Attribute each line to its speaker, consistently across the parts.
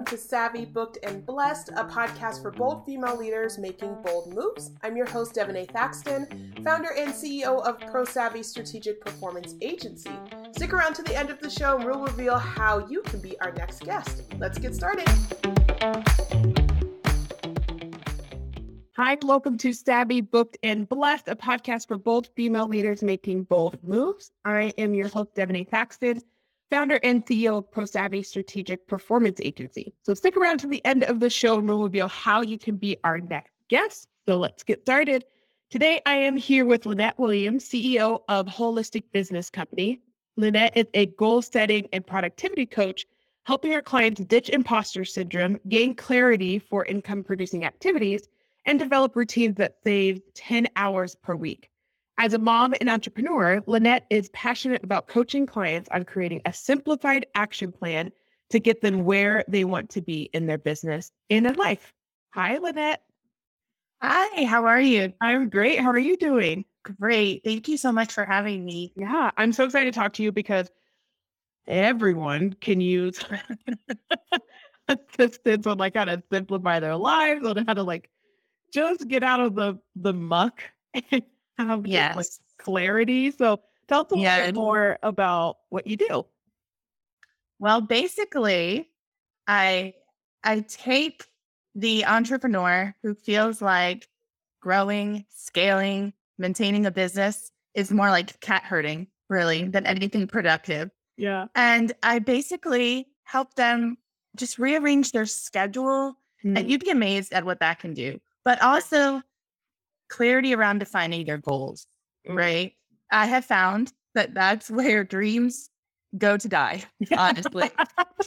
Speaker 1: welcome to Savvy, Booked, and Blessed, a podcast for bold female leaders making bold moves. I'm your host, Devonee Thaxton, founder and CEO of Pro Savvy Strategic Performance Agency. Stick around to the end of the show and we'll reveal how you can be our next guest. Let's get started. Hi, welcome to Savvy, Booked, and Blessed, a podcast for bold female leaders making bold moves. I am your host, Devonee Thaxton founder and CEO of ProSavvy Strategic Performance Agency. So stick around to the end of the show and we'll reveal how you can be our next guest. So let's get started. Today, I am here with Lynette Williams, CEO of Holistic Business Company. Lynette is a goal setting and productivity coach, helping her clients ditch imposter syndrome, gain clarity for income producing activities, and develop routines that save 10 hours per week. As a mom and entrepreneur, Lynette is passionate about coaching clients on creating a simplified action plan to get them where they want to be in their business and in life. Hi, Lynette.
Speaker 2: Hi, how are you?
Speaker 1: I'm great. How are you doing?
Speaker 2: Great. Thank you so much for having me.
Speaker 1: Yeah, I'm so excited to talk to you because everyone can use assistance on like how to simplify their lives, on how to like just get out of the the muck have yes. like clarity. So tell us a yeah. little bit more about what you do.
Speaker 2: Well, basically, I I take the entrepreneur who feels like growing, scaling, maintaining a business is more like cat herding, really, than anything productive.
Speaker 1: Yeah.
Speaker 2: And I basically help them just rearrange their schedule. Mm. And you'd be amazed at what that can do. But also clarity around defining your goals, mm. right? I have found that that's where dreams go to die, honestly.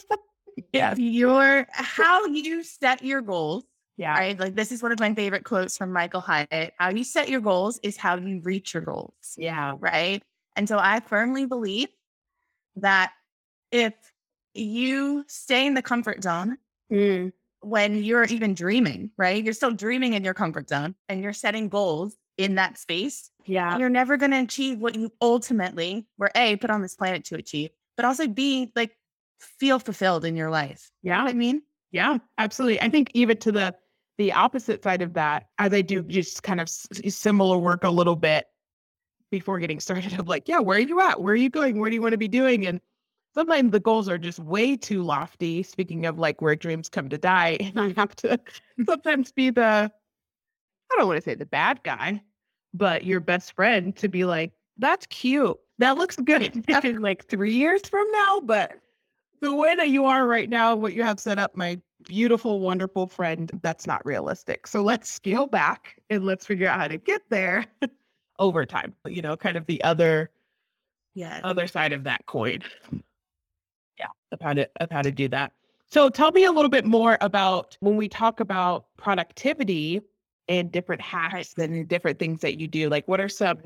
Speaker 2: yeah. Your how you set your goals. Yeah. Right. Like this is one of my favorite quotes from Michael Hyatt. How you set your goals is how you reach your goals.
Speaker 1: Yeah.
Speaker 2: Right. And so I firmly believe that if you stay in the comfort zone, mm when you're even dreaming, right? You're still dreaming in your comfort zone and you're setting goals in that space.
Speaker 1: Yeah.
Speaker 2: You're never going to achieve what you ultimately were A, put on this planet to achieve, but also B, like feel fulfilled in your life.
Speaker 1: Yeah.
Speaker 2: You know I mean?
Speaker 1: Yeah, absolutely. I think even to the the opposite side of that, as I do just kind of similar work a little bit before getting started of like, yeah, where are you at? Where are you going? Where do you want to be doing? And sometimes the goals are just way too lofty. Speaking of like where dreams come to die, and I have to sometimes be the, I don't want to say the bad guy, but your best friend to be like, that's cute. That looks good like three years from now. But the way that you are right now, what you have set up, my beautiful, wonderful friend, that's not realistic. So let's scale back and let's figure out how to get there over time. You know, kind of the other, yeah, other side of that coin of how to of how to do that. So tell me a little bit more about when we talk about productivity and different hacks and different things that you do. Like what are some,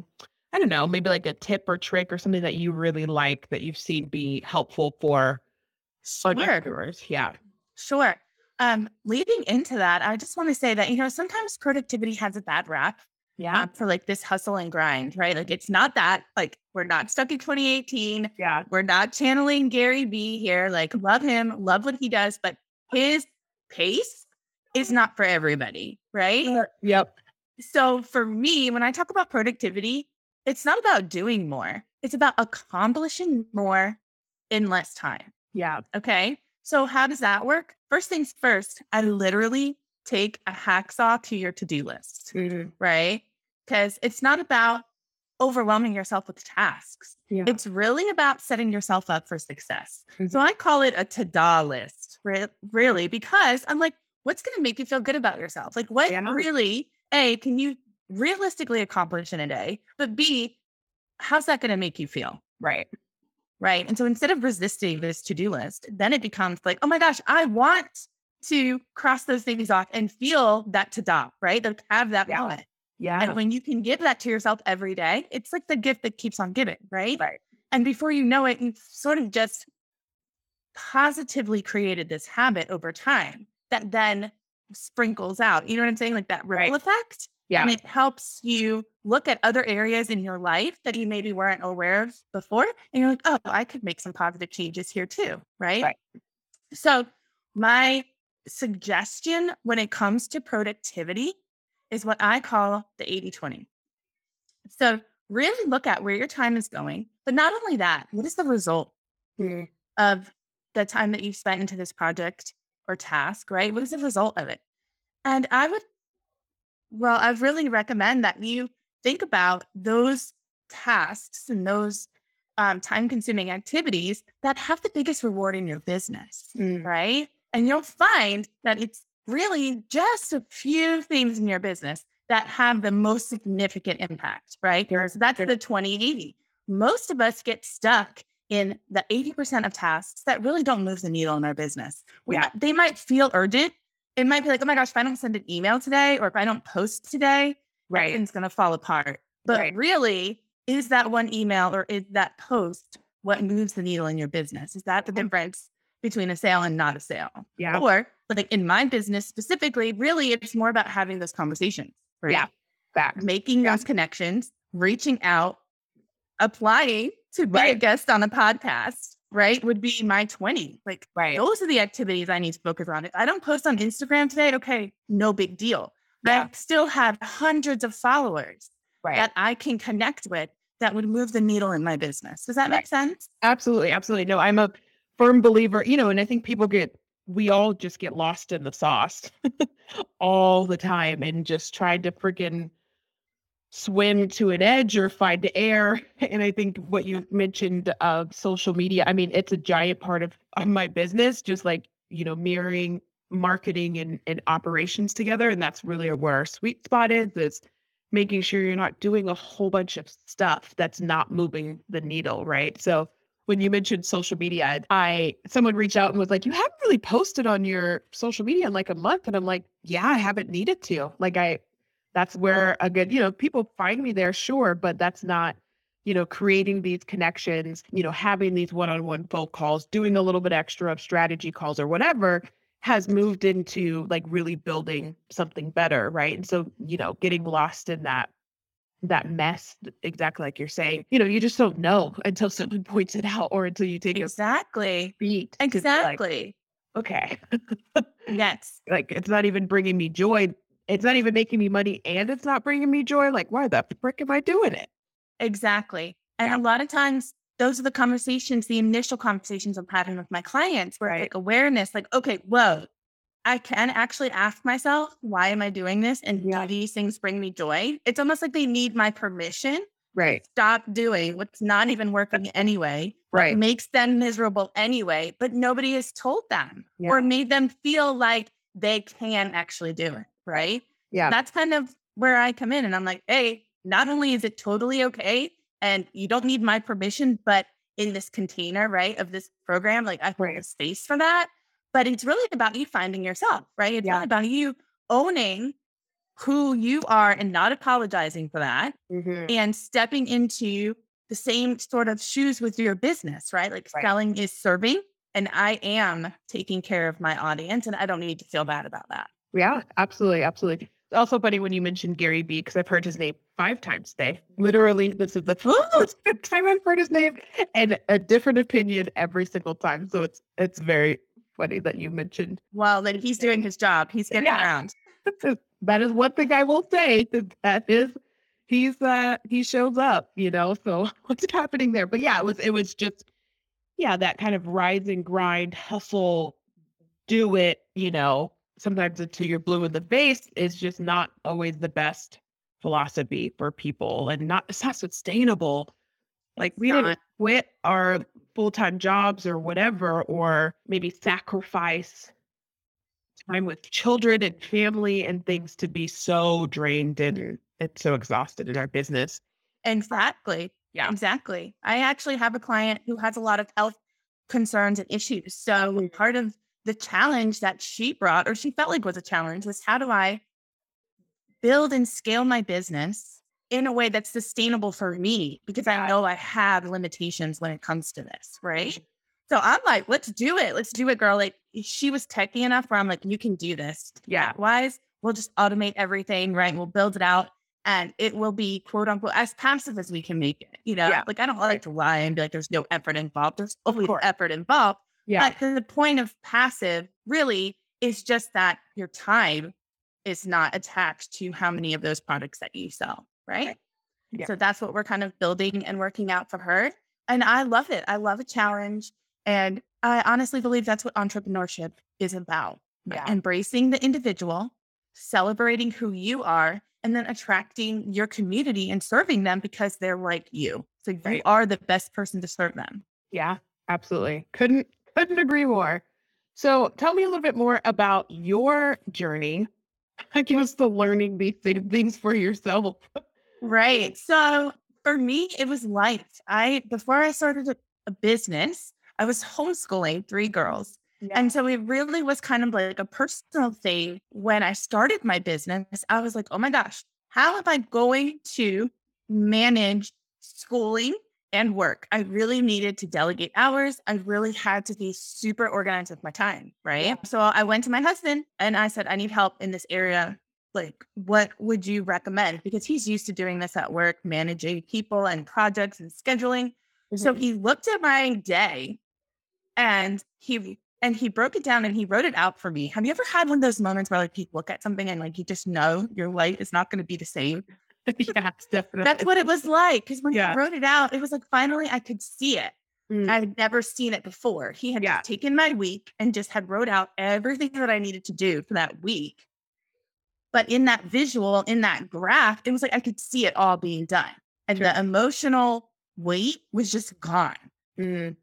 Speaker 1: I don't know, maybe like a tip or trick or something that you really like that you've seen be helpful for entrepreneurs? Yeah.
Speaker 2: Sure. Um, leading into that, I just want to say that, you know, sometimes productivity has a bad rap yeah. um, for like this hustle and grind right? Like it's not that like we're not stuck in 2018
Speaker 1: yeah.
Speaker 2: we're not channeling gary vee here like love him love what he does but his pace is not for everybody right?
Speaker 1: Yep.
Speaker 2: So for me when i talk about productivity it's not about doing more it's about accomplishing more in less time
Speaker 1: yeah.
Speaker 2: okay? So how does that work? First things first i literally take a hacksaw to your to-do list, mm-hmm. right? Because it's not about overwhelming yourself with tasks. Yeah. It's really about setting yourself up for success. Mm-hmm. So I call it a ta-da list, re- really, because I'm like, what's going to make you feel good about yourself? Like, what yeah. really, A, can you realistically accomplish in a day? But B, how's that going to make you feel?
Speaker 1: Right.
Speaker 2: Right. And so instead of resisting this to do list, then it becomes like, oh my gosh, I want to cross those things off and feel that ta-da, right? Like have that
Speaker 1: yeah.
Speaker 2: moment.
Speaker 1: Yeah.
Speaker 2: And when you can give that to yourself every day, it's like the gift that keeps on giving, right?
Speaker 1: Right.
Speaker 2: And before you know it, you've sort of just positively created this habit over time that then sprinkles out. You know what I'm saying? Like that ripple right. effect.
Speaker 1: Yeah.
Speaker 2: And it helps you look at other areas in your life that you maybe weren't aware of before. And you're like, oh, I could make some positive changes here too. Right.
Speaker 1: Right.
Speaker 2: So my suggestion when it comes to productivity is what I call the 80 20. So, really look at where your time is going. But not only that, what is the result
Speaker 1: Mm.
Speaker 2: of the time that you've spent into this project or task, right? What is the result of it? And I would, well, I really recommend that you think about those tasks and those um, time consuming activities that have the biggest reward in your business,
Speaker 1: Mm.
Speaker 2: right? And you'll find that it's really just a few things in your business that have the most significant impact, right? So that's the 2080. Most of us get stuck in the 80% of tasks that really don't move the needle in our business. We
Speaker 1: Yeah.
Speaker 2: they might feel urgent. It might be like, oh my gosh, if I don't send an email today or if I don't post today,
Speaker 1: Right.
Speaker 2: everything's going to fall apart. But
Speaker 1: Right.
Speaker 2: really, is that one email or is that post what moves the needle in your business? Is that the difference between a sale and not a sale?
Speaker 1: Yeah.
Speaker 2: Or like in my business specifically, really, it's more about having those conversations. Right?
Speaker 1: Yeah.
Speaker 2: Making
Speaker 1: Yeah.
Speaker 2: those connections, reaching out, applying to be a guest on a podcast, right? Would be my 20. Like
Speaker 1: Right.
Speaker 2: those are the activities I need to focus on. If I don't post on Instagram today, okay, no big deal.
Speaker 1: Yeah.
Speaker 2: I still have hundreds of followers
Speaker 1: Right.
Speaker 2: that I can connect with that would move the needle in my business. Does that make sense?
Speaker 1: Absolutely, absolutely. No, I'm a firm believer, you know, and I think people get we all just get lost in the sauce all the time and just try to freaking swim to an edge or find the air. And I think what you mentioned of social media, I mean, it's a giant part of, of my business, just like, you know, mirroring marketing and, and operations together. And that's really where our sweet spot is, is making sure you're not doing a whole bunch of stuff that's not moving the needle, right? So when you mentioned social media, I someone reached out and was like, "You haven't really posted on your social media in like a month," and I'm like, "Yeah, I haven't needed to. Like, I that's where a good, you know, people find me there, sure, but that's not." You know, creating these connections, you know, having these one on one phone calls, doing a little bit extra of strategy calls or whatever has moved into like really building something better. Right. And so, you know, getting lost in that that mess exactly like you're saying you know you just don't know until someone points it out or until you take
Speaker 2: Exactly.
Speaker 1: beat be like,
Speaker 2: Exactly.
Speaker 1: okay
Speaker 2: yes.
Speaker 1: like it's not even bringing me joy it's not even making me money and it's not bringing me joy like why the frick am i doing it
Speaker 2: Exactly. And
Speaker 1: Yeah.
Speaker 2: a lot of times, those are the conversations, the initial conversations I'm having with my clients, where
Speaker 1: Right.
Speaker 2: like awareness, like, okay, whoa, I can actually ask myself, why am I doing this? And
Speaker 1: Yeah.
Speaker 2: do these things bring me joy? It's almost like they need my permission.
Speaker 1: right
Speaker 2: Stop doing what's not even working anyway,
Speaker 1: right
Speaker 2: makes them miserable anyway, but nobody has told them
Speaker 1: Yeah.
Speaker 2: or made them feel like they can actually do it. Right
Speaker 1: yeah
Speaker 2: that's kind of where I come in. And I'm like, hey, not only is it totally okay and you don't need my permission, but in this container, right, of this program, like I hold
Speaker 1: Right.
Speaker 2: a space for that. But it's really about you finding yourself, right? It's
Speaker 1: Yeah.
Speaker 2: really about you owning who you are and not apologizing for that
Speaker 1: Mhm.
Speaker 2: and stepping into the same sort of shoes with your business, right? Like
Speaker 1: Right.
Speaker 2: selling is serving and I am taking care of my audience and I don't need to feel bad about that.
Speaker 1: yeah absolutely absolutely it's also funny when you mentioned gary vee because i've heard his name five times today literally this is the first time i've heard his name and a different opinion every single time so it's it's very funny that you mentioned
Speaker 2: Well, then he's doing his job. He's getting
Speaker 1: Yeah.
Speaker 2: around.
Speaker 1: that is one thing I will say. that That is, he's uh he shows up, you know. So what's happening there? But yeah, it was it was just yeah that kind of rise and grind, hustle, do it. You know, sometimes until you're blue in the face is just not always the best philosophy for people, and not it's not sustainable. Like we didn't
Speaker 2: not.
Speaker 1: quit our full time jobs or whatever, or maybe sacrifice time with children and family and things to be so drained and, and so exhausted in our business.
Speaker 2: Exactly.
Speaker 1: Yeah.
Speaker 2: Exactly. I actually have a client who has a lot of health concerns and issues. So mm. part of the challenge that she brought, or she felt like was a challenge, was how do I build and scale my business in a way that's sustainable for me? Because I know I have limitations when it comes to this, right? Mm-hmm. So I'm like, let's do it. Let's do it, girl. Like she was techy enough where I'm like, you can do this.
Speaker 1: Yeah.
Speaker 2: Wise, we'll just automate everything, right? We'll build it out and it will be quote unquote as passive as we can make it. You know,
Speaker 1: Yeah.
Speaker 2: like I don't like to lie and be like, there's no effort involved. There's always effort involved,
Speaker 1: Yeah.
Speaker 2: But the point of passive really is just that your time is not attached to how many of those products that you sell, right?
Speaker 1: Yeah.
Speaker 2: So that's what we're kind of building and working out for her. And I love it. I love a challenge. And I honestly believe that's what entrepreneurship is about.
Speaker 1: Yeah.
Speaker 2: Embracing the individual, celebrating who you are, and then attracting your community and serving them because they're like you. So you
Speaker 1: Right.
Speaker 2: are the best person to serve them.
Speaker 1: Yeah, absolutely. Couldn't couldn't agree more. So tell me a little bit more about your journey. Give us the learning these things for yourself.
Speaker 2: Right. So for me, it was life. I before I started a, a business, I was homeschooling three girls. And so it really was kind of like a personal thing. When I started my business, I was like, oh my gosh, how am I going to manage schooling and work? I really needed to delegate hours. I really had to be super organized with my time. Right.
Speaker 1: Yeah.
Speaker 2: So I went to my husband and I said, I need help in this area. Like, what would you recommend? Because he's used to doing this at work, managing people and projects and scheduling. So
Speaker 1: Mhm.
Speaker 2: he looked at my day and he and he broke it down and he wrote it out for me. Have you ever had one of those moments where like you look at something and like you just know your life is not going to be the same?
Speaker 1: yeah, definitely.
Speaker 2: That's what it was like. Because when
Speaker 1: Yeah.
Speaker 2: he wrote it out, it was like finally I could see it.
Speaker 1: Mm,
Speaker 2: I had never seen it before. He had
Speaker 1: Yeah.
Speaker 2: taken my week and just had wrote out everything that I needed to do for that week. But in that visual, in that graph, it was like I could see it all being done. And
Speaker 1: Sure.
Speaker 2: the emotional weight was just gone.
Speaker 1: mm,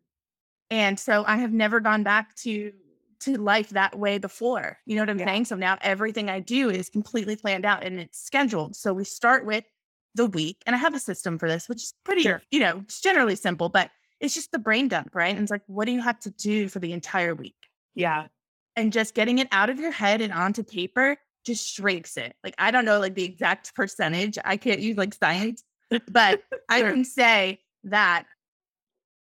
Speaker 2: And so I have never gone back to to life that way before. You know what I'm
Speaker 1: Yeah.
Speaker 2: saying? So now everything I do is completely planned out and it's scheduled. So we start with the week, and I have a system for this, which is pretty,
Speaker 1: Sure.
Speaker 2: you know, it's generally simple, but it's just the brain dump, right? And it's like, what do you have to do for the entire week?
Speaker 1: yeah.
Speaker 2: And just getting it out of your head and onto paper just shrinks it. Like I don't know like the exact percentage. I can't use like science, but I can say that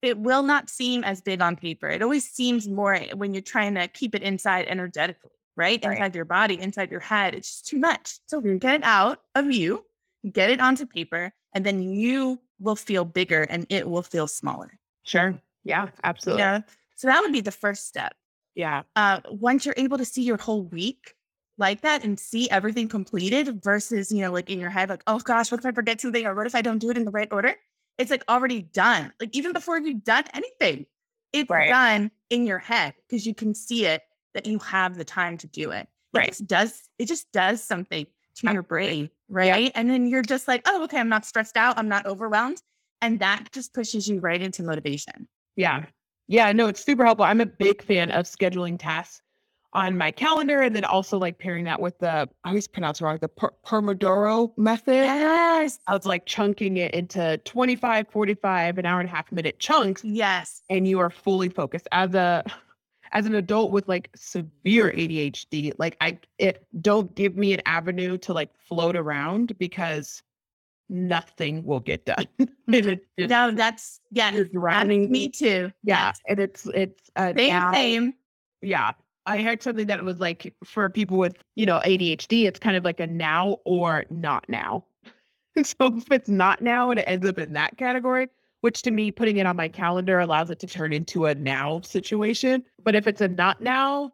Speaker 2: it will not seem as big on paper. It always seems more when you're trying to keep it inside energetically, right?
Speaker 1: Right.
Speaker 2: Inside your body, inside your head. It's just too much. So get it out of you, get it onto paper, and then you will feel bigger and it will feel smaller.
Speaker 1: Sure. Yeah, absolutely.
Speaker 2: Yeah. So that would be the first step.
Speaker 1: Yeah.
Speaker 2: Uh, once you're able to see your whole week like that and see everything completed versus, you know, like in your head, like, oh gosh, what if I forget something or what if I don't do it in the right order? It's like already done. Like even before you've done anything, it's
Speaker 1: Right.
Speaker 2: done in your head because you can see it that you have the time to do it. It
Speaker 1: Right.
Speaker 2: just does it just does something to your brain, right? And then you're just like, oh, okay, I'm not stressed out, I'm not overwhelmed. And that just pushes you right into motivation.
Speaker 1: Yeah. Yeah. No, it's super helpful. I'm a big fan of scheduling tasks on my calendar and then also like pairing that with the, I always pronounce it wrong, the per- Pomodoro method.
Speaker 2: Yes.
Speaker 1: I was like chunking it into 25, 45, an hour and a half minute chunks,
Speaker 2: Yes.
Speaker 1: and you are fully focused. As a as an adult with like severe ADHD, like I it don't give me an avenue to like float around because nothing will get done. and it's just
Speaker 2: No, that's yeah.
Speaker 1: you're
Speaker 2: That's
Speaker 1: drowning
Speaker 2: me too.
Speaker 1: Yeah.
Speaker 2: Yes.
Speaker 1: And it's it's uh
Speaker 2: Same, same.
Speaker 1: yeah. I heard something that was like for people with, you know, ADHD, it's kind of like a now or not now. so if it's not now and it ends up in that category, which to me, putting it on my calendar allows it to turn into a now situation. But if it's a not now,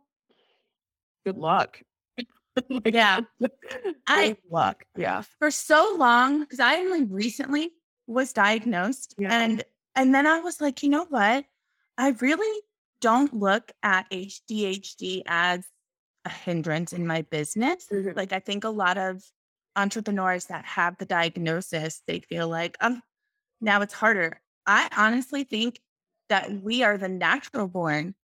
Speaker 1: good luck. Like,
Speaker 2: Yeah. I-
Speaker 1: luck. Yeah.
Speaker 2: For so long, because I only recently was diagnosed.
Speaker 1: Yeah.
Speaker 2: And and then I was like, you know what? I really don't look at ADHD as a hindrance in my business.
Speaker 1: Mhm.
Speaker 2: Like I think a lot of entrepreneurs that have the diagnosis, they feel like, um, now it's harder. I honestly think that we are the natural born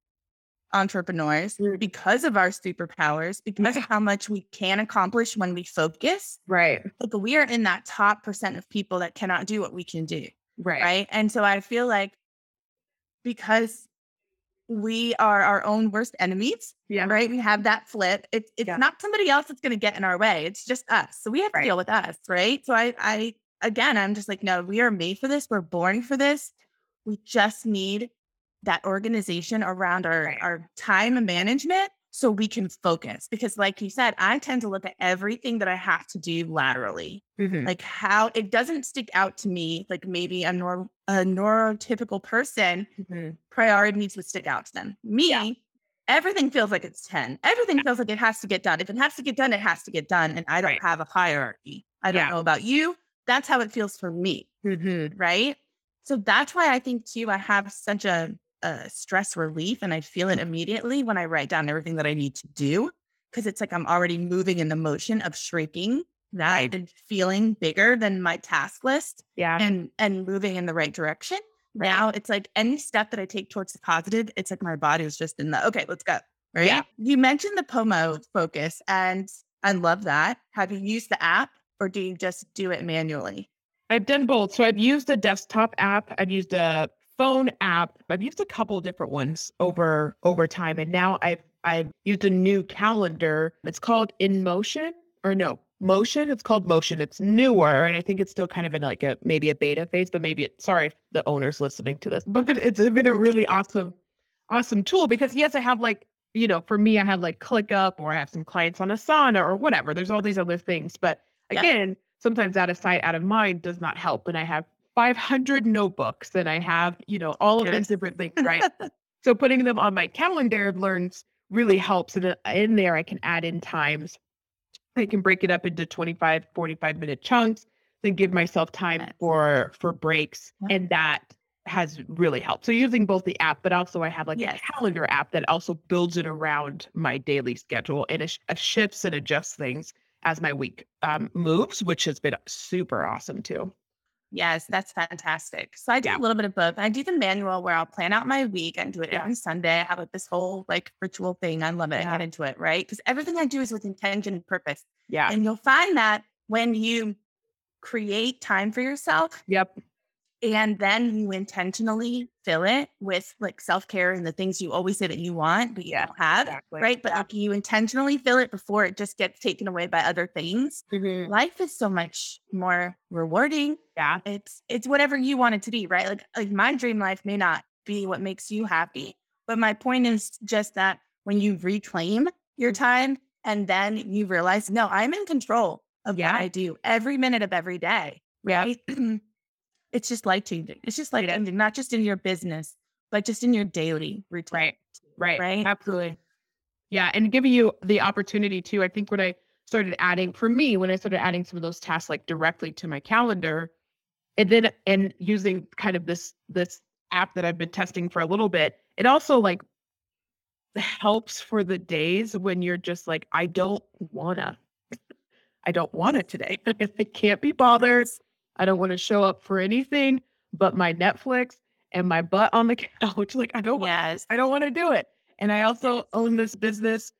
Speaker 2: entrepreneurs
Speaker 1: Mm.
Speaker 2: because of our superpowers, because of how much we can accomplish when we focus.
Speaker 1: Right.
Speaker 2: Like we are in that top percent of people that cannot do what we can do.
Speaker 1: Right.
Speaker 2: Right. And so I feel like because we are our own worst enemies,
Speaker 1: Yeah.
Speaker 2: right? We have that flip. It's it's
Speaker 1: Yeah.
Speaker 2: not somebody else that's going to get in our way. It's just us. So we have to
Speaker 1: Right.
Speaker 2: deal with us, right? So I I again, I'm just like, no, we are made for this. We're born for this. We just need that organization around our
Speaker 1: Right.
Speaker 2: our time management so we can focus. Because, like you said, I tend to look at everything that I have to do laterally,
Speaker 1: Mhm.
Speaker 2: like how it doesn't stick out to me. Like maybe a, norm, a neurotypical person
Speaker 1: Mhm.
Speaker 2: priorities would stick out to them. Me,
Speaker 1: Yeah.
Speaker 2: everything feels like it's 10. Everything feels like it has to get done. If it has to get done, it has to get done. And I don't
Speaker 1: Right.
Speaker 2: have a hierarchy. I don't
Speaker 1: Yeah.
Speaker 2: know about you. That's how it feels for me.
Speaker 1: Mhm.
Speaker 2: Right. So that's why I think too, I have such a, a stress relief and I feel it immediately when I write down everything that I need to do. Cause it's like I'm already moving in the motion of shrinking that
Speaker 1: Right.
Speaker 2: and feeling bigger than my task list
Speaker 1: Yeah.
Speaker 2: and and moving in the right direction.
Speaker 1: Right.
Speaker 2: Now it's like any step that I take towards the positive, it's like my body was just in the okay, let's go. Right.
Speaker 1: Yeah.
Speaker 2: You mentioned the POMO focus, and I love that. Have you used the app or do you just do it manually?
Speaker 1: I've done both. So I've used a desktop app, I've used a phone app, I've used a couple different ones mm. over over time. And now I've I've used a new calendar. It's called In Motion or no, Motion. It's called Motion. It's newer. And I think it's still kind of in like a maybe a beta phase, but maybe it, sorry if the owner's listening to this. But it- it's been a really awesome, awesome tool because yes, I have like, you know, for me, I have like ClickUp or I have some clients on Asana or whatever. There's all these other things. But
Speaker 2: Yeah.
Speaker 1: again, sometimes out of sight, out of mind does not help. And I have 500 notebooks that I have, you know, all of
Speaker 2: Yes.
Speaker 1: different things, right? so putting them on my calendar of learns really helps. And uh, in there, I can add in times. I can break it up into 25, 45 minute chunks, then give myself time for for breaks.
Speaker 2: Yeah.
Speaker 1: And that has really helped. So using both the app, but also I have like
Speaker 2: Yes.
Speaker 1: a calendar app that also builds it around my daily schedule and it, it shifts and adjusts things as my week um, moves, which has been super awesome too.
Speaker 2: Yes, that's fantastic. So I do
Speaker 1: Yeah.
Speaker 2: a little bit of both. I do the manual where I'll plan out my week and do it
Speaker 1: Yeah.
Speaker 2: every Sunday. I have like this whole like ritual thing. I love it. I
Speaker 1: Yeah.
Speaker 2: get into it, right? Because everything I do is with intention and purpose.
Speaker 1: Yeah.
Speaker 2: And you'll find that when you create time for yourself
Speaker 1: Yep.
Speaker 2: And then you intentionally fill it with like self-care and the things you always say that you want, but you
Speaker 1: Yeah,
Speaker 2: don't have.
Speaker 1: Exactly.
Speaker 2: Right. But like you intentionally fill it before it just gets taken away by other things.
Speaker 1: Mhm.
Speaker 2: Life is so much more rewarding
Speaker 1: Yeah.
Speaker 2: it's it's whatever you want it to be right like like my dream life may not be what makes you happy but my point is just that when you reclaim your time and then you realize no i'm in control of
Speaker 1: Yeah.
Speaker 2: what i do every minute of every day
Speaker 1: Yeah.
Speaker 2: it's just life changing it's just life changing not just in your business but just in your daily routine
Speaker 1: Right. Right.
Speaker 2: Right?
Speaker 1: Absolutely. Yeah. And giving you the opportunity to, I think when I started adding, for me, when I started adding some of those tasks like directly to my calendar, and then and using kind of this this app that I've been testing for a little bit, it also like helps for the days when you're just like, I don't wanna. I don't want it today. I can't be bothered. I don't want to show up for anything but my Netflix and my butt on the couch. Like I don't want
Speaker 2: yes
Speaker 1: I don't want to do it. And I also own this business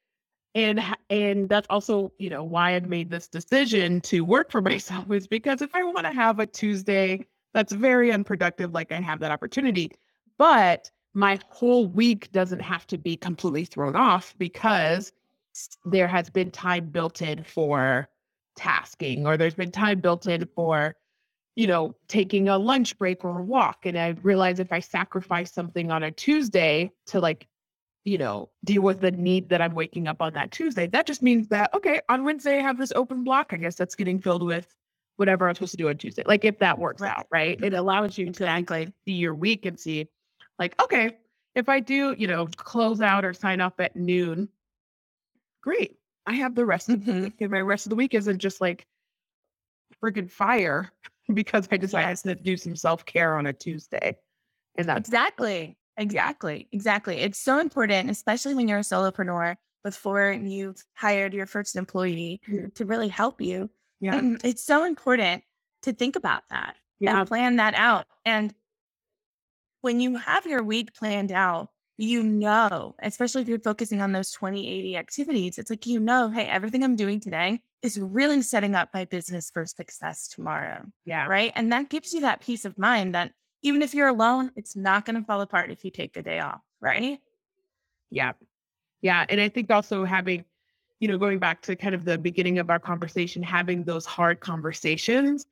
Speaker 1: and and that's also, you know, why I've made this decision to work for myself is because if I want to have a Tuesday that's very unproductive like I have that opportunity, but my whole week doesn't have to be completely thrown off because there has been time built in for tasking or there's been time built in for you know, taking a lunch break or a walk. And I realize if I sacrifice something on a Tuesday to like, you know, deal with the need that I'm waking up on that Tuesday, that just means that, okay, on Wednesday I have this open block. I guess that's getting filled with whatever I'm supposed to do on Tuesday. Like if that works
Speaker 2: Right.
Speaker 1: out, right? It allows you to
Speaker 2: exactly
Speaker 1: see your week and see, like, okay, if I do, you know, close out or sign up at noon, great. I have the rest of the
Speaker 2: Mhm.
Speaker 1: week. And my rest of the week isn't just like friggin' fire because I decided
Speaker 2: Yes.
Speaker 1: to do some self care on a Tuesday. And that's
Speaker 2: Exactly. Exactly. Exactly. It's so important, especially when you're a solopreneur before you've hired your first employee
Speaker 1: Mhm.
Speaker 2: to really help you.
Speaker 1: yeah.
Speaker 2: It's so important to think about that
Speaker 1: Yeah.
Speaker 2: and plan that out. And when you have your week planned out, you know, especially if you're focusing on those 20, 80 activities, it's like, you know, hey, everything I'm doing today is really setting up my business for success tomorrow
Speaker 1: Yeah.
Speaker 2: right? And that gives you that peace of mind that even if you're alone, it's not going to fall apart if you take the day off, right?
Speaker 1: Yeah. Yeah. And I think also having, you know, going back to kind of the beginning of our conversation, having those hard conversations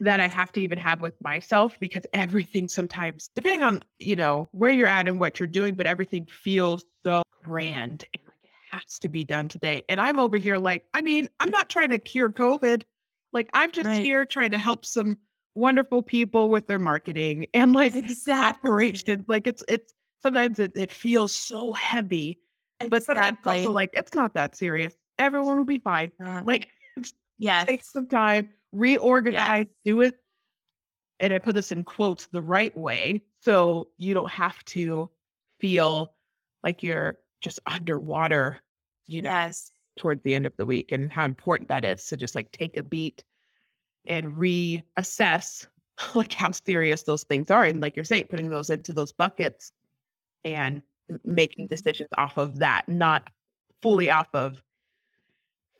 Speaker 1: that I have to even have with myself because everything sometimes, depending on, you know, where you're at and what you're doing, but everything feels so grand and has to be done today. And I'm over here like, I mean, I'm not trying to cure COVID. Like I'm just
Speaker 2: Right.
Speaker 1: here trying to help some wonderful people with their marketing and like
Speaker 2: Exactly.
Speaker 1: operations. Like it's it's sometimes it, it feels so heavy, but sometimes
Speaker 2: Exactly.
Speaker 1: also like it's not that serious. Everyone will be fine.
Speaker 2: Uh,
Speaker 1: Like
Speaker 2: yes.
Speaker 1: take some time, reorganize, do it. And I put this in quotes the right way. So you don't have to feel like you're just underwater, you know,
Speaker 2: Yes.
Speaker 1: towards the end of the week and how important that is to just like take a beat and reassess like how serious those things are. And like you're saying, putting those into those buckets and making mm-hmm. decisions off of that, not fully off of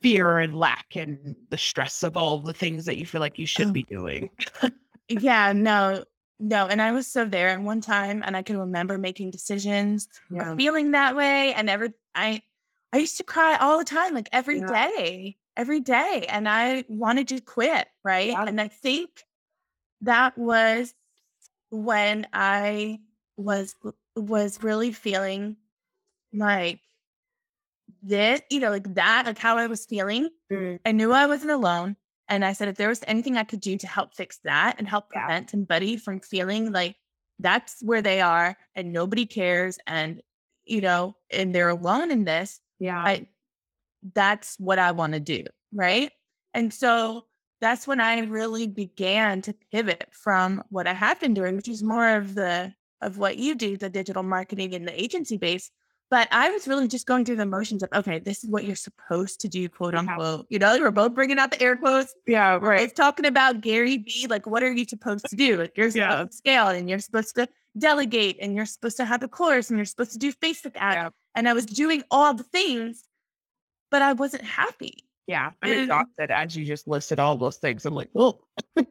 Speaker 1: fear and lack and the stress of all the things that you feel like you should
Speaker 2: Oh.
Speaker 1: be doing.
Speaker 2: Yeah, no, no. And I was so there at one time and I can remember making decisions, uh,
Speaker 1: or
Speaker 2: feeling that way. And never I I used to cry all the time, like every
Speaker 1: Yeah.
Speaker 2: day, every day. And I wanted to quit, right?
Speaker 1: Yeah.
Speaker 2: And I think that was when I was was really feeling like this, you know, like that, like how I was feeling. Mm. I knew I wasn't alone. And I said, if there was anything I could do to help fix that and help
Speaker 1: Yeah.
Speaker 2: prevent somebody from feeling like that's where they are and nobody cares and, you know, and they're alone in this,
Speaker 1: Yeah.
Speaker 2: I, that's what I want to do. Right. And so that's when I really began to pivot from what I have been doing, which is more of the, of what you do, the digital marketing and the agency base. But I was really just going through the motions of, okay, this is what you're supposed to do, quote
Speaker 1: uh-huh.
Speaker 2: unquote. You know, we're both bringing out the air quotes.
Speaker 1: yeah. Right.
Speaker 2: It's talking about Gary Vee. Like, what are you supposed to do? Like, you're supposed
Speaker 1: Yeah.
Speaker 2: to scale and you're supposed to delegate and you're supposed to have a course and you're supposed to do Facebook ads.
Speaker 1: Yeah.
Speaker 2: And I was doing all the things, but I wasn't happy.
Speaker 1: Yeah. I'm
Speaker 2: And-
Speaker 1: exhausted as you just listed all those things. I'm like, oh,
Speaker 2: And,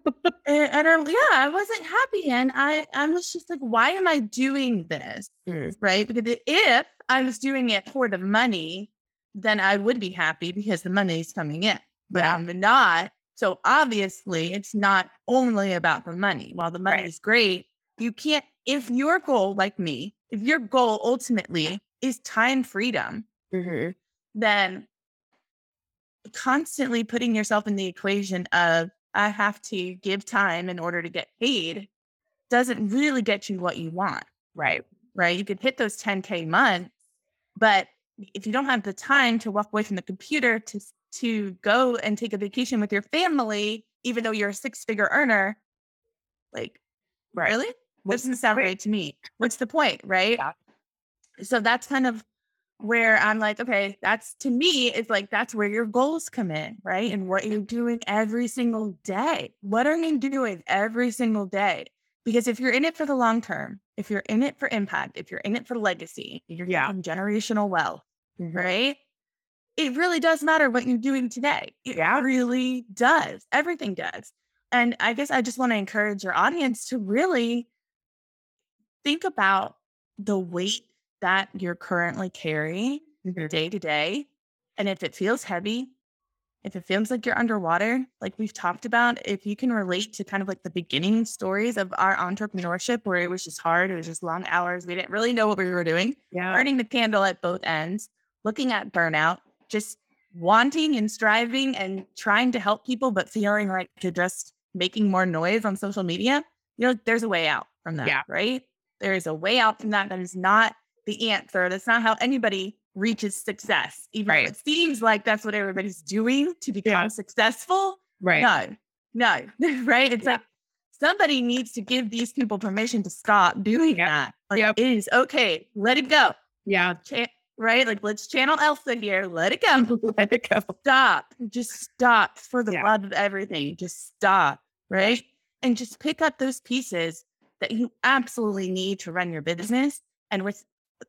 Speaker 2: and I, yeah, I wasn't happy. And I, I was just like, why am I doing this?
Speaker 1: mm,
Speaker 2: right? Because if I was doing it for the money, then I would be happy because the money is coming in. But I'm not. So obviously, it's not only about the money. While the money
Speaker 1: Right.
Speaker 2: is great, you can't, if your goal, like me, if your goal ultimately is time freedom,
Speaker 1: mhm,
Speaker 2: then constantly putting yourself in the equation of, I have to give time in order to get paid doesn't really get you what you want
Speaker 1: right.
Speaker 2: right? You could hit those 10K months, but if you don't have the time to walk away from the computer to to go and take a vacation with your family, even though you're a six figure earner, like
Speaker 1: Right.
Speaker 2: really?
Speaker 1: What's
Speaker 2: Doesn't
Speaker 1: the
Speaker 2: sound right to me. What's the point, right?
Speaker 1: Yeah.
Speaker 2: So that's kind of where I'm like, okay, that's to me, it's like that's where your goals come in, right? And what you're doing every single day. What are you doing every single day? Because if you're in it for the long term, if you're in it for impact, if you're in it for legacy, you're
Speaker 1: Yeah.
Speaker 2: generational wealth,
Speaker 1: mhm,
Speaker 2: right? It really does matter what you're doing today. It
Speaker 1: Yeah.
Speaker 2: really does. Everything does. And I guess I just want to encourage your audience to really think about the weight that you're currently carrying
Speaker 1: mhm,
Speaker 2: day to day. And if it feels heavy, if it feels like you're underwater, like we've talked about, if you can relate to kind of like the beginning stories of our entrepreneurship where it was just hard, it was just long hours, we didn't really know what we were doing,
Speaker 1: Yeah.
Speaker 2: burning the candle at both ends, looking at burnout, just wanting and striving and trying to help people, but feeling like you're just making more noise on social media, you know, there's a way out from that,
Speaker 1: Yeah.
Speaker 2: right? There is a way out from that. That is not the answer. That's not how anybody reaches success. Even
Speaker 1: Right.
Speaker 2: if it seems like that's what everybody's doing to become
Speaker 1: Yeah.
Speaker 2: successful.
Speaker 1: Right.
Speaker 2: No, no, right? It's
Speaker 1: Yeah.
Speaker 2: like somebody needs to give these people permission to stop doing
Speaker 1: Yep.
Speaker 2: that. Like,
Speaker 1: Yep.
Speaker 2: it is okay. Let it go.
Speaker 1: Yeah.
Speaker 2: Cha- right? Like, let's channel Elsa here. Let it go.
Speaker 1: Let it go.
Speaker 2: Stop. Just stop for the
Speaker 1: Yeah.
Speaker 2: love of everything. Just stop. Right. And just pick up those pieces that you absolutely need to run your business. And with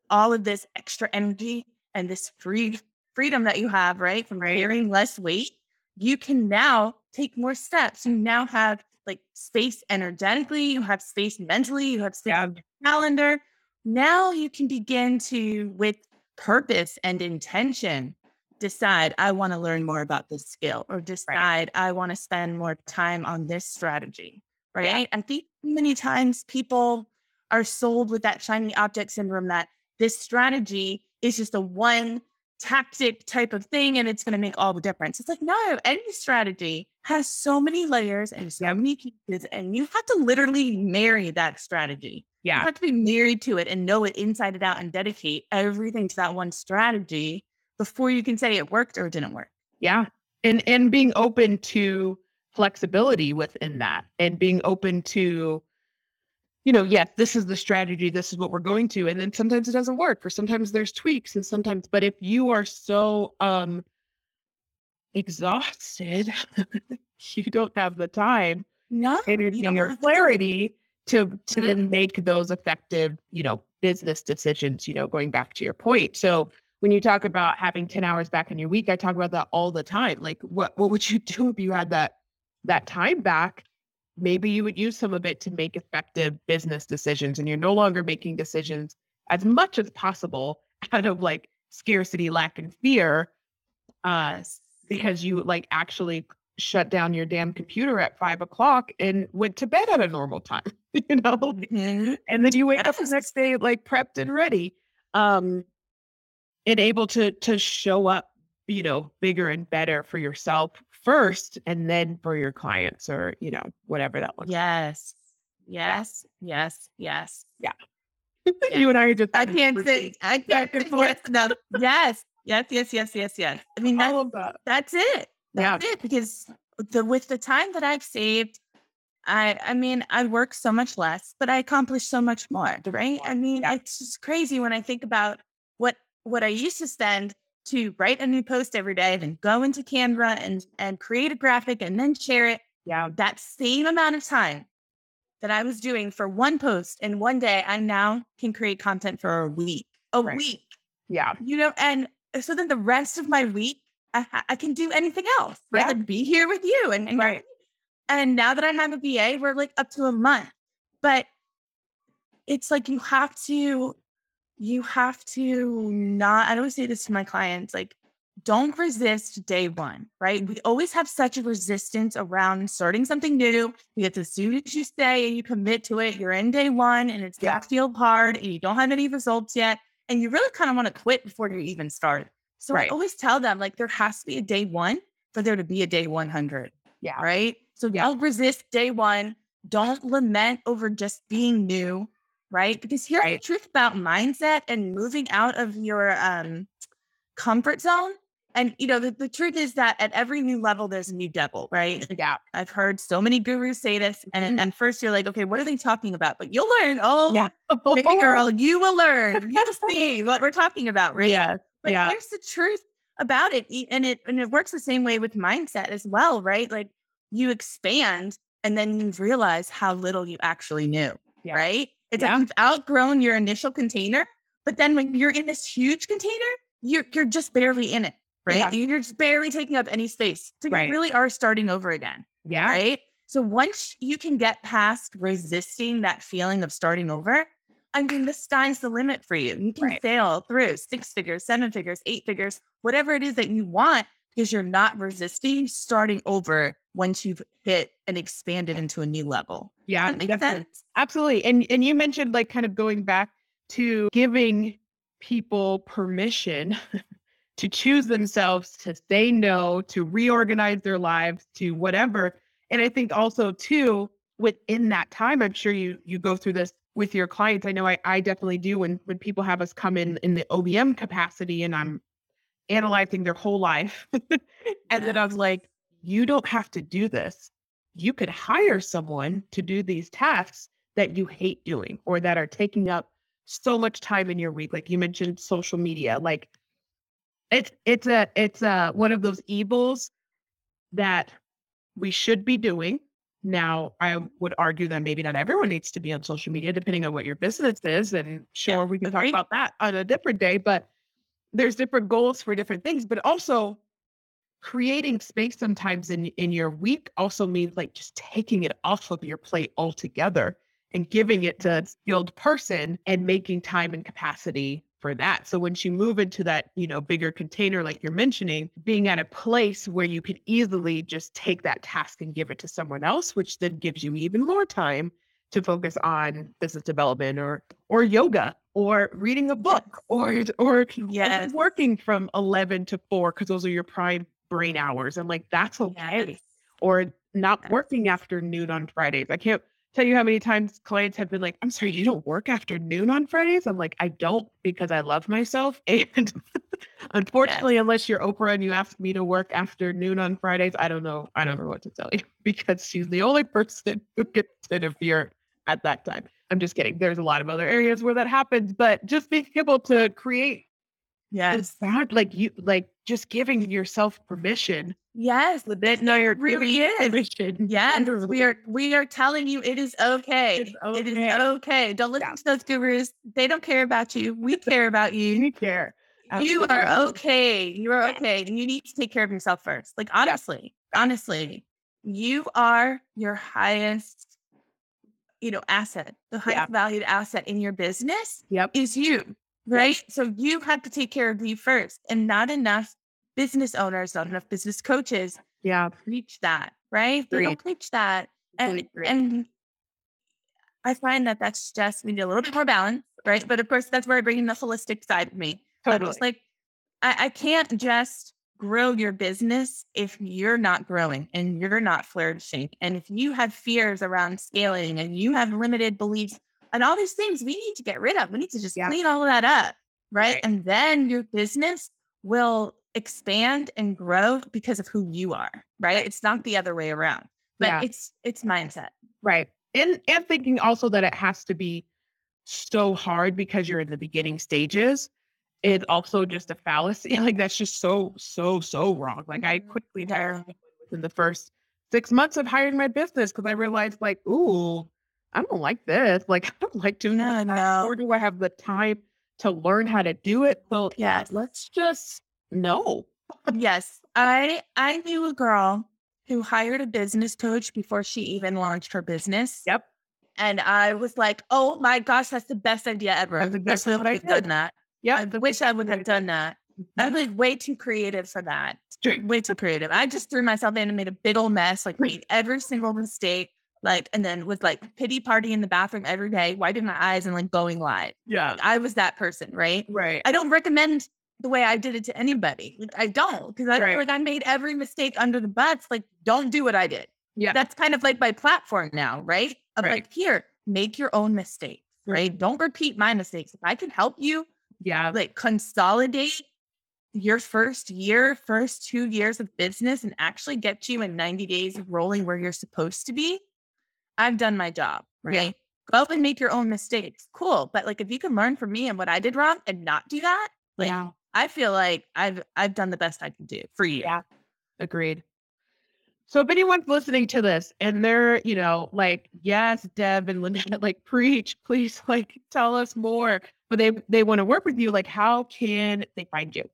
Speaker 2: all of this extra energy and this free freedom that you have, right? From
Speaker 1: Right.
Speaker 2: carrying less weight, you can now take more steps. You now have like space energetically, you have space mentally, you have space
Speaker 1: Yeah.
Speaker 2: on your calendar. Now you can begin to, with purpose and intention, decide, I want to learn more about this skill or decide I want to spend more time on this strategy. Right. I think many times people are sold with that shiny object syndrome that this strategy is just a one tactic type of thing and it's going to make all the difference. It's like, no, any strategy has so many layers and so many pieces, and you have to literally marry that strategy.
Speaker 1: Yeah.
Speaker 2: You have to be married to it and know it inside and out and dedicate everything to that one strategy before you can say it worked or it didn't work.
Speaker 1: Yeah. And and being open to flexibility within that and being open to you know, yes, this is the strategy, this is what we're going to. And then sometimes it doesn't work, or sometimes there's tweaks, and sometimes, but if you are so um exhausted, you don't have the time
Speaker 2: No, don't
Speaker 1: your clarity to to
Speaker 2: Mhm.
Speaker 1: then make those effective, you know, business decisions, you know, going back to your point. So when you talk about having 10 hours back in your week, I talk about that all the time. Like what what would you do if you had that that time back? Maybe you would use some of it to make effective business decisions and you're no longer making decisions as much as possible out of like scarcity, lack, and fear. Uh because you like actually shut down your damn computer at five o'clock and went to bed at a normal time, you know,
Speaker 2: Mhm.
Speaker 1: and then you wake up the next day like prepped and ready, um, and able to to show up, you know, bigger and better for yourself first, and then for your clients or you know whatever that looks.
Speaker 2: Yes. Yes. Yes. Yes.
Speaker 1: Yeah. you and I are just
Speaker 2: I can't say I can't forth enough. Yes. Yes. Yes. Yes. Yes. Yes. I mean that's
Speaker 1: that.
Speaker 2: that's it.
Speaker 1: Yeah.
Speaker 2: That's it. Because the with the time that I've saved, I I mean, I work so much less, but I accomplish so much more. Right. I mean,
Speaker 1: Yeah.
Speaker 2: it's just crazy when I think about what what I used to spend to write a new post every day, then go into Canva and and create a graphic and then share it.
Speaker 1: Yeah,
Speaker 2: That same amount of time that I was doing for one post in one day, I now can create content for a week. A
Speaker 1: Right.
Speaker 2: week
Speaker 1: yeah,
Speaker 2: you know, and uh, so then the rest of my week, I, I can do anything else, right?
Speaker 1: Yeah.
Speaker 2: Like be here with you, and and,
Speaker 1: Right.
Speaker 2: and now that I have a VA, we're like up to a month, but it's like you have to, you have to not. I always say this to my clients, like don't resist day one, right? We always have such a resistance around starting something new. Because as soon as you say and you commit to it, you're in day one, and it's
Speaker 1: Yeah.
Speaker 2: gonna feel hard, and you don't have any results yet and you really kind of want to quit before you even start. So
Speaker 1: Right.
Speaker 2: I always tell them like there has to be a day one for there to be a day 100,
Speaker 1: yeah,
Speaker 2: right? So
Speaker 1: Yeah.
Speaker 2: don't resist day one. Don't lament over just being new, right? Because here's
Speaker 1: Right.
Speaker 2: the truth about mindset and moving out of your um, comfort zone. And you know, the, the truth is that at every new level, there's a new devil, right?
Speaker 1: yeah,
Speaker 2: I've heard so many gurus say this, and and first you're like, okay, what are they talking about? But you'll learn. Oh,
Speaker 1: yeah.
Speaker 2: baby girl, you will learn. You'll see what we're talking about, right?
Speaker 1: Yeah,
Speaker 2: But
Speaker 1: yeah.
Speaker 2: here's the truth about it. And it and it works the same way with mindset as well, right? Like you expand and then you realize how little you actually knew.
Speaker 1: Yeah.
Speaker 2: Right? It's
Speaker 1: Yeah.
Speaker 2: like you've outgrown your initial container, but then when you're in this huge container, you're you're just barely in it. Right.
Speaker 1: Yeah.
Speaker 2: You're just barely taking up any space. So
Speaker 1: Right.
Speaker 2: you really are starting over again
Speaker 1: yeah,
Speaker 2: right? So once you can get past resisting that feeling of starting over, I mean, the sky's the limit for you. You can
Speaker 1: Right.
Speaker 2: sail through six figures, seven figures, eight figures, whatever it is that you want, because you're not resisting starting over once you've hit and expanded into a new level.
Speaker 1: yeah.
Speaker 2: That makes sense.
Speaker 1: Absolutely. And and you mentioned like kind of going back to giving people permission to choose themselves, to say no, to reorganize their lives, to whatever. And I think also too, within that time, I'm sure you you go through this with your clients. I know I, I definitely do when when people have us come in in the OBM capacity and I'm analyzing their whole life. and then I was like, you don't have to do this. You could hire someone to do these tasks that you hate doing or that are taking up so much time in your week. Like you mentioned social media. Like it's it's a it's a one of those evils that we should be doing. Now, I would argue that maybe not everyone needs to be on social media, depending on what your business is. And sure, we can talk about that on a different day, but there's different goals for different things. But also creating space sometimes in, in your week also means like just taking it off of your plate altogether and giving it to a skilled person and making time and capacity for that. So once you move into that, you know, bigger container like you're mentioning, being at a place where you could easily just take that task and give it to someone else, which then gives you even more time to focus on business development or or yoga or reading a book or or
Speaker 2: Yes.
Speaker 1: working from 11 to 4 because those are your prime brain hours. I'm like, that's okay.
Speaker 2: Yes.
Speaker 1: Or not
Speaker 2: Yes.
Speaker 1: working after noon on Fridays. I can't tell you how many times clients have been like, I'm sorry, you don't work after noon on Fridays? I'm like, I don't because I love myself. And unfortunately, unless you're Oprah and you ask me to work after noon on Fridays, I don't know. I don't know what to tell you because she's the only person who gets to interfere at that time. I'm just kidding. There's a lot of other areas where that happens, but just being able to create
Speaker 2: Yes.
Speaker 1: that like you like just giving yourself permission
Speaker 2: Yes.
Speaker 1: that no you're
Speaker 2: really is.
Speaker 1: permission
Speaker 2: Yes. We are we are telling you it is okay.
Speaker 1: It's
Speaker 2: It is
Speaker 1: okay.
Speaker 2: okay. Don't listen
Speaker 1: Yeah.
Speaker 2: to those gurus. They don't care about you. We care about you.
Speaker 1: you care
Speaker 2: You are okay. You are okay. And you need to take care of yourself first. Like honestly, honestly, you are your highest, you know, asset. The highest
Speaker 1: Yeah.
Speaker 2: valued asset in your business
Speaker 1: yep
Speaker 2: is you, right? So you have to take care of you first. And not enough business owners, not enough business coaches
Speaker 1: yeah
Speaker 2: preach that, right? They don't preach that. And
Speaker 1: Completely agree.
Speaker 2: and I find that that's just we need a little bit more balance, right? But of course, that's where I bring in the holistic side of me.
Speaker 1: Totally
Speaker 2: just like, I, I can't just grow your business if you're not growing and you're not flourishing. And if you have fears around scaling and you have limited beliefs and all these things, we need to get rid of. We need to just
Speaker 1: Yeah.
Speaker 2: clean all of that up, right?
Speaker 1: Right.
Speaker 2: And then your business will expand and grow because of who you are, right? It's not the other way around. But
Speaker 1: Yeah.
Speaker 2: it's it's mindset.
Speaker 1: right and and thinking also that it has to be so hard because you're in the beginning stages is also just a fallacy like that's just so so so wrong like i
Speaker 2: Mhm.
Speaker 1: quickly hired within the first six months of hiring my business because i realized like ooh i don't like this like i don't like doing
Speaker 2: No,
Speaker 1: this
Speaker 2: no.
Speaker 1: or do i have the time to learn how to do it so
Speaker 2: yeah,
Speaker 1: let's just no
Speaker 2: Yes, I I knew a girl who hired a business coach before she even launched her business.
Speaker 1: yep
Speaker 2: And I was like, "Oh my gosh, that's the best idea ever."
Speaker 1: That's exactly what I
Speaker 2: have done that.
Speaker 1: Yep
Speaker 2: I wish I would have done that. I was way too creative for that. Way too creative. I just threw myself in and made a big old mess, like made every single mistake, like, and then was like pity party in the bathroom every day, wiping my eyes and like going live.
Speaker 1: yeah
Speaker 2: I was that person, right?
Speaker 1: right
Speaker 2: I don't recommend the way I did it to anybody. Like, I don't because I
Speaker 1: Right.
Speaker 2: like I made every mistake under the butts. Like, don't do what I did.
Speaker 1: yeah
Speaker 2: That's kind of like my platform now, right? Of
Speaker 1: Right.
Speaker 2: like, here, make your own mistakes, right? Don't repeat my mistakes. If I can help you,
Speaker 1: yeah
Speaker 2: like, consolidate your first year, first two years of business and actually get you in 90 days of rolling where you're supposed to be, I've done my job,
Speaker 1: Right.
Speaker 2: Go out and make your own mistakes. Cool. But like, if you can learn from me and what I did wrong and not do that, like,
Speaker 1: yeah
Speaker 2: I feel like I've I've done the best I can do for you.
Speaker 1: Yeah. Agreed. So if anyone's listening to this and they're, you know, like, yes, Deb and Lynette, like, preach, please, like, tell us more. But they they want to work with you. Like, how can they find you?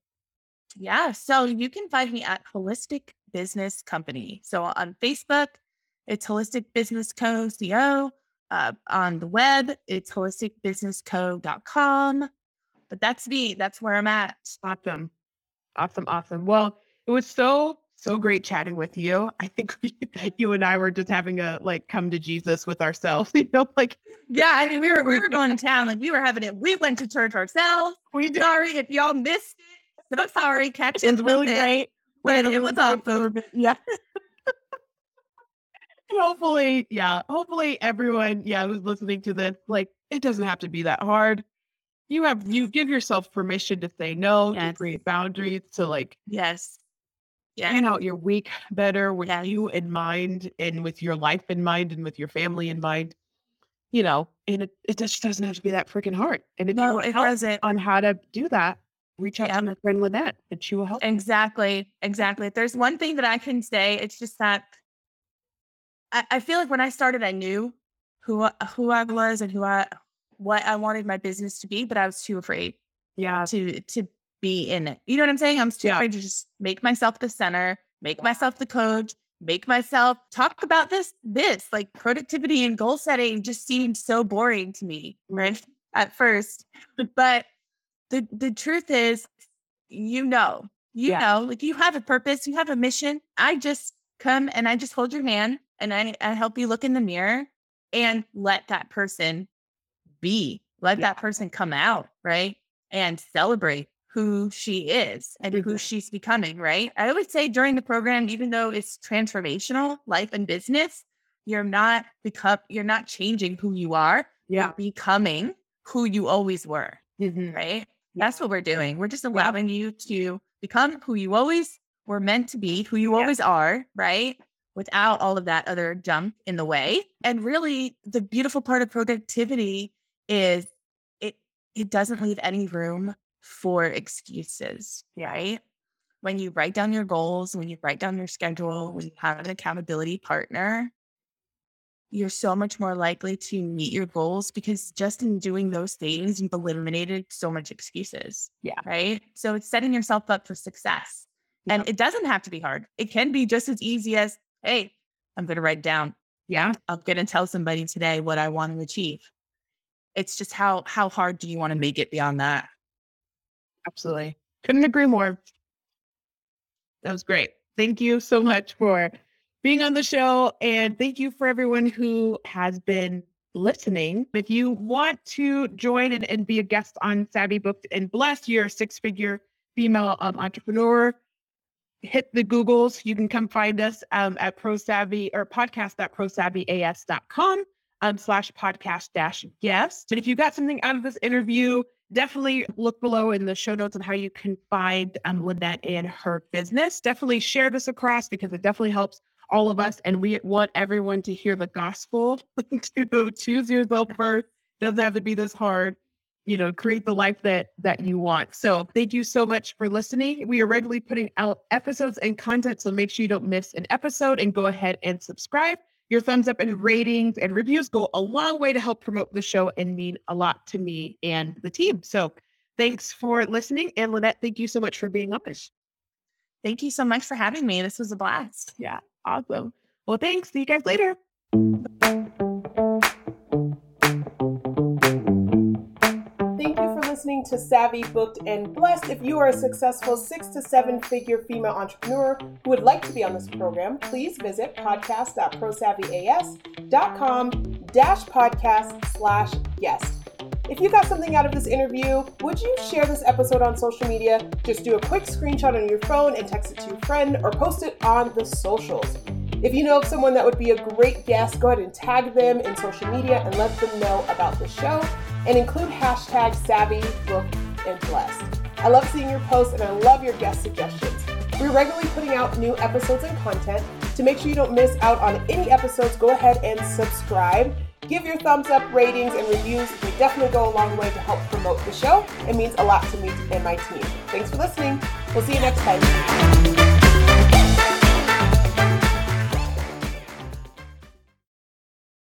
Speaker 2: Yeah. So you can find me at Holistic Business Company. So on Facebook, it's Holistic Business Co. CO. Uh, on the web, it's holisticbusinessco.com. But that's me. That's where I'm at.
Speaker 1: Awesome, awesome, awesome. Well, it was so so great chatting with you. I think we, you and I were just having a like come to Jesus with ourselves. You know, like
Speaker 2: Yeah, I mean, we were we were going to town, like we were having it. We went to church ourselves.
Speaker 1: we did.
Speaker 2: Sorry if y'all missed it. So sorry. Catch it.
Speaker 1: It's really great.
Speaker 2: But it was awesome.
Speaker 1: Yeah. And hopefully, yeah, hopefully everyone, yeah, who's listening to this, like, it doesn't have to be that hard. You have, you give yourself permission to say no, to
Speaker 2: Yes.
Speaker 1: create boundaries, to like
Speaker 2: Yes. Yeah.
Speaker 1: plan out your week better with
Speaker 2: Yes.
Speaker 1: you in mind and with your life in mind and with your family in mind. You know, and it, it just doesn't have to be that freaking hard. And if you
Speaker 2: No, it wasn't.
Speaker 1: on how to do that, reach out
Speaker 2: Yeah.
Speaker 1: to my friend Lynette and she will help.
Speaker 2: Exactly. Exactly. If there's one thing that I can say, it's just that I, I feel like when I started, I knew who who I was and who I what I wanted my business to be, but I was too afraid
Speaker 1: yeah.
Speaker 2: to to be in it. You know what I'm saying? I'm too
Speaker 1: Yeah.
Speaker 2: afraid to just make myself the center, make myself the coach, make myself talk about this this like productivity and goal setting just seemed so boring to me mm-hmm. right at first but the the truth is you know you
Speaker 1: Yeah.
Speaker 2: know like you have a purpose you have a mission i just come and i just hold your hand and i i help you look in the mirror and let that person be, let yeah. that person come out, right? And celebrate who she is and who she's becoming, right? I would say during the program, even though it's transformational, life and business, you're not become you're not changing who you are.
Speaker 1: Yeah.
Speaker 2: You're becoming who you always were. Mm-hmm. Right. That's what we're doing. We're just allowing yeah. you to become who you always were meant to be, who you yeah. always are, right? Without all of that other junk in the way. And really the beautiful part of productivity is it it doesn't leave any room for excuses, right? When you write down your goals, when you write down your schedule, when you have an accountability partner, you're so much more likely to meet your goals because just in doing those things, you've eliminated so much excuses.
Speaker 1: Yeah.
Speaker 2: Right. So it's setting yourself up for success. Yep. And it doesn't have to be hard. It can be just as easy as, hey, I'm going to write down.
Speaker 1: Yeah.
Speaker 2: I'm going to tell somebody today what I want to achieve. It's just how how hard do you want to make it beyond that?
Speaker 1: Absolutely. Couldn't agree more. That was great. Thank you so much for being on the show. And thank you for everyone who has been listening. If you want to join and, and be a guest on Savvy Booked and Blessed, you're a six figure female um, entrepreneur. Hit the Googles. You can come find us um, at ProSavvy or podcast.prosavvyas.com um, slash podcast dash guest. And if you got something out of this interview, definitely look below in the show notes on how you can find um, Lynette and her business. Definitely share this across because it definitely helps all of us. And we want everyone to hear the gospel to choose yourself first. Doesn't have to be this hard. You know, create the life that that you want. So thank you so much for listening. We are regularly putting out episodes and content, so make sure you don't miss an episode and go ahead and subscribe. Your thumbs up and mm-hmm. ratings and reviews go a long way to help promote the show and mean a lot to me and the team. So thanks for listening. And Lynette, thank you so much for being on this.
Speaker 2: Thank you so much for having me. This was a blast.
Speaker 1: Yeah, awesome. Well, thanks. See you guys later.
Speaker 3: To Savvy, Booked, and Blessed. If you are a successful six to seven figure female entrepreneur who would like to be on this program, please visit podcast.prosavvyas.com dash podcast slash guest. If you got something out of this interview, would you share this episode on social media? Just do a quick screenshot on your phone and text it to your friend or post it on the socials. If you know of someone that would be a great guest, go ahead and tag them in social media and let them know about the show and include hashtag savvy, book, and blessed. I love seeing your posts and I love your guest suggestions. We're regularly putting out new episodes and content. To make sure you don't miss out on any episodes, go ahead and subscribe. Give your thumbs up, ratings, and reviews. They definitely go a long way to help promote the show. It means a lot to me and my team. Thanks for listening. We'll see you next time.